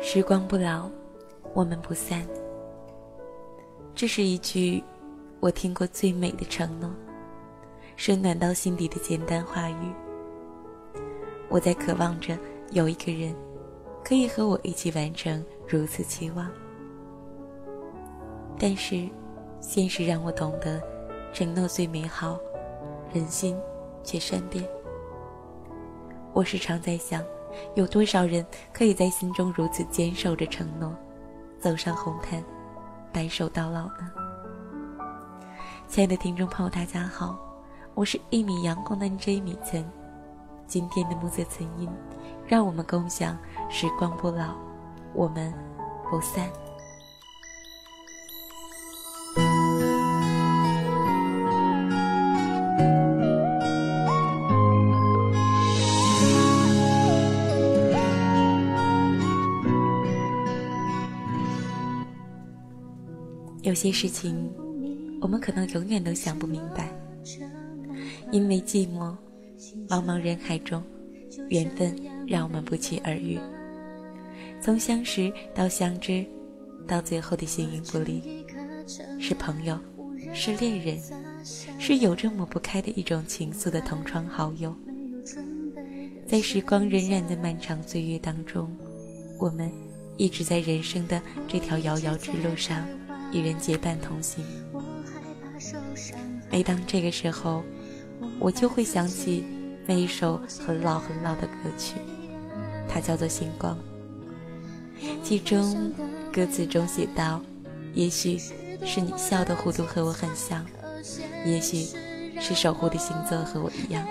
时光不老，我们不散。这是一句我听过最美的承诺，是暖到心底的简单话语。我在渴望着有一个人，可以和我一起完成如此期望。但是，现实让我懂得，承诺最美好，人心却善变。我时常在想。有多少人可以在心中如此坚守着承诺，走上红毯，白首到老呢？亲爱的听众朋友，大家好，我是一米阳光的 N.J. 米岑。今天的暮色曾音，让我们共享时光不老，我们不散。有些事情，我们可能永远都想不明白，因为寂寞，茫茫人海中，缘分让我们不期而遇。从相识到相知，到最后的形影不离，是朋友，是恋人，是有着抹不开的一种情愫的同窗好友。在时光荏苒的漫长岁月当中，我们一直在人生的这条遥遥之路上。一人结伴同行。每当这个时候，我就会想起那一首很老很老的歌曲，它叫做《星光》。其中歌词中写道：“也许是你笑的弧度和我很像，也许是守护的星座和我一样，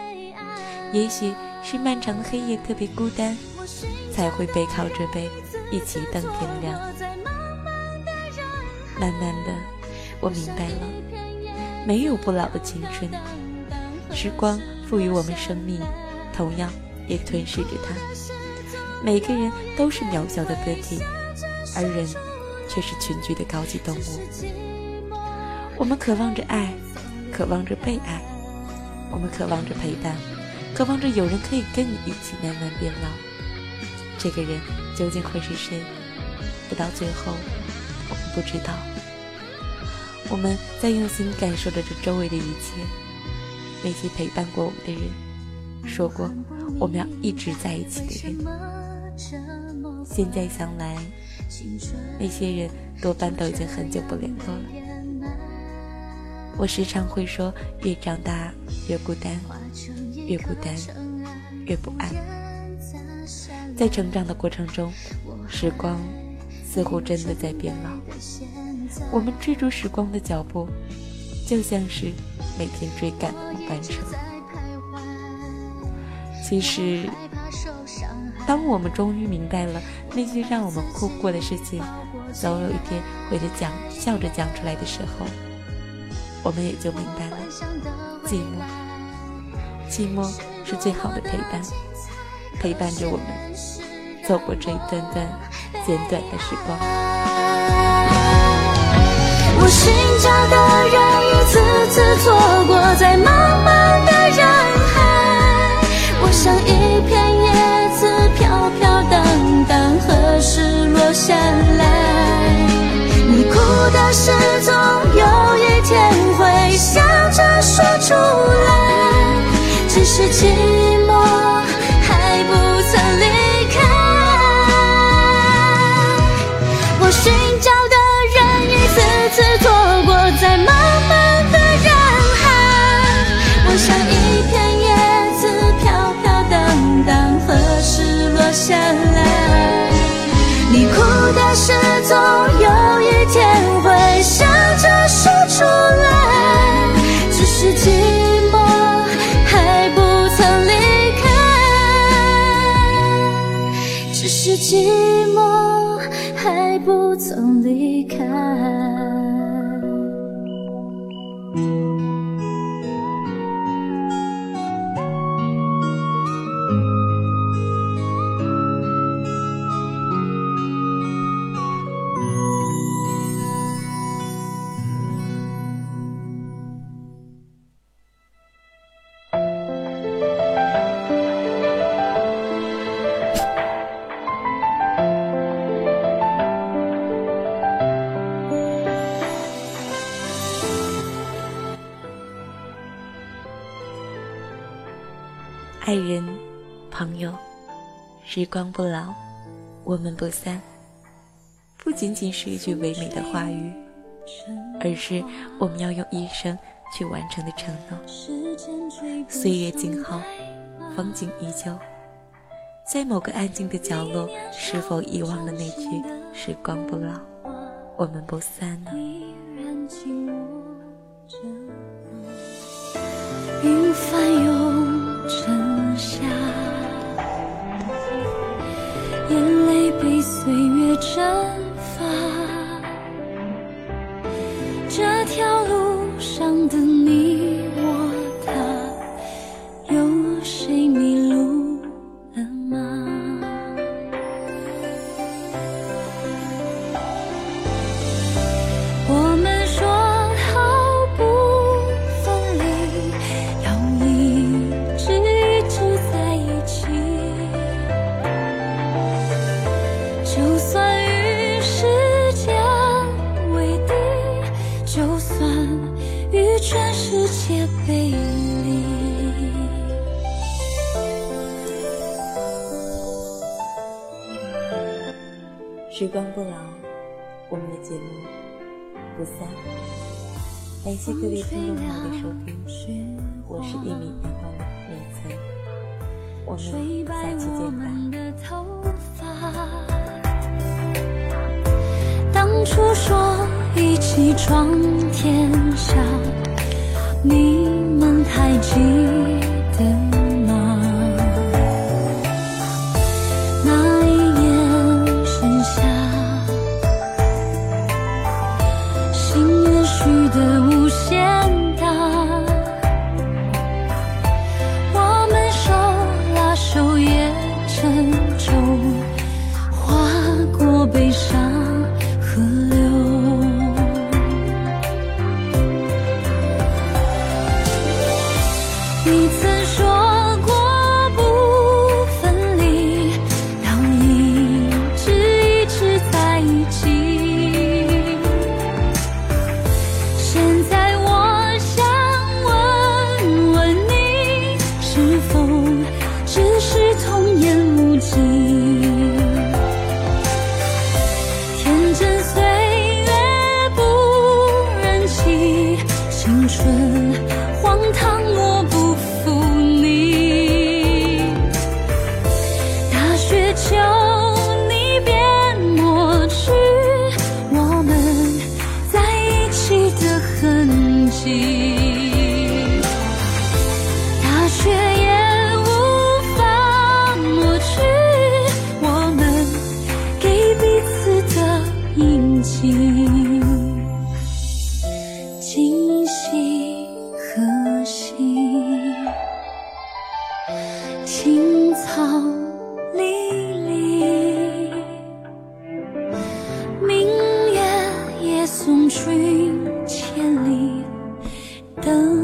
也许是漫长的黑夜特别孤单，才会背靠着背一起等天亮。”慢慢的，我明白了，没有不老的青春。时光赋予我们生命，同样也吞噬着它。每个人都是渺小的个体，而人却是群居的高级动物。我们渴望着爱，渴望着被爱，我们渴望着陪伴，渴望着有人可以跟你一起慢慢变老。这个人究竟会是谁？不到最后。不知道，我们在用心感受着这周围的一切。那些陪伴过我们的人，说过我们要一直在一起的人，现在想来，那些人多半都已经很久不联络了。我时常会说，越长大越孤单，越孤单越不安。在成长的过程中，时光。似乎真的在变老，我们追逐时光的脚步，就像是每天追赶的班车。其实，当我们终于明白了那些让我们哭过的事情，总有一天会着讲笑着讲出来的时候，我们也就明白了，寂寞，寂寞是最好的陪伴，陪伴着我们走过这一段段。简短的时光。我寻找的人一次次错过在茫茫的人海，我像一片叶子飘飘荡荡，何时落下来？你哭的事总有一天会笑着说出来，只是 ti. 时光不老，我们不散。不仅仅是一句唯美的话语，而是我们要用一生去完成的承诺。岁月静好，风景依旧，在某个安静的角落，是否遗忘了那句“时光不老，我们不散”呢？云翻涌成夏，上的你我他，有谁迷路了吗？我们说好不分离，要一直一直在一起。就算与时间为敌，就算全世界背离。时光不老，我们的节目不散。感谢各位听。众朋友的收听，我是一米阳光脸岑，我们吹白下期我见吧。们的头发。当初说一起闯天下，你送君千里等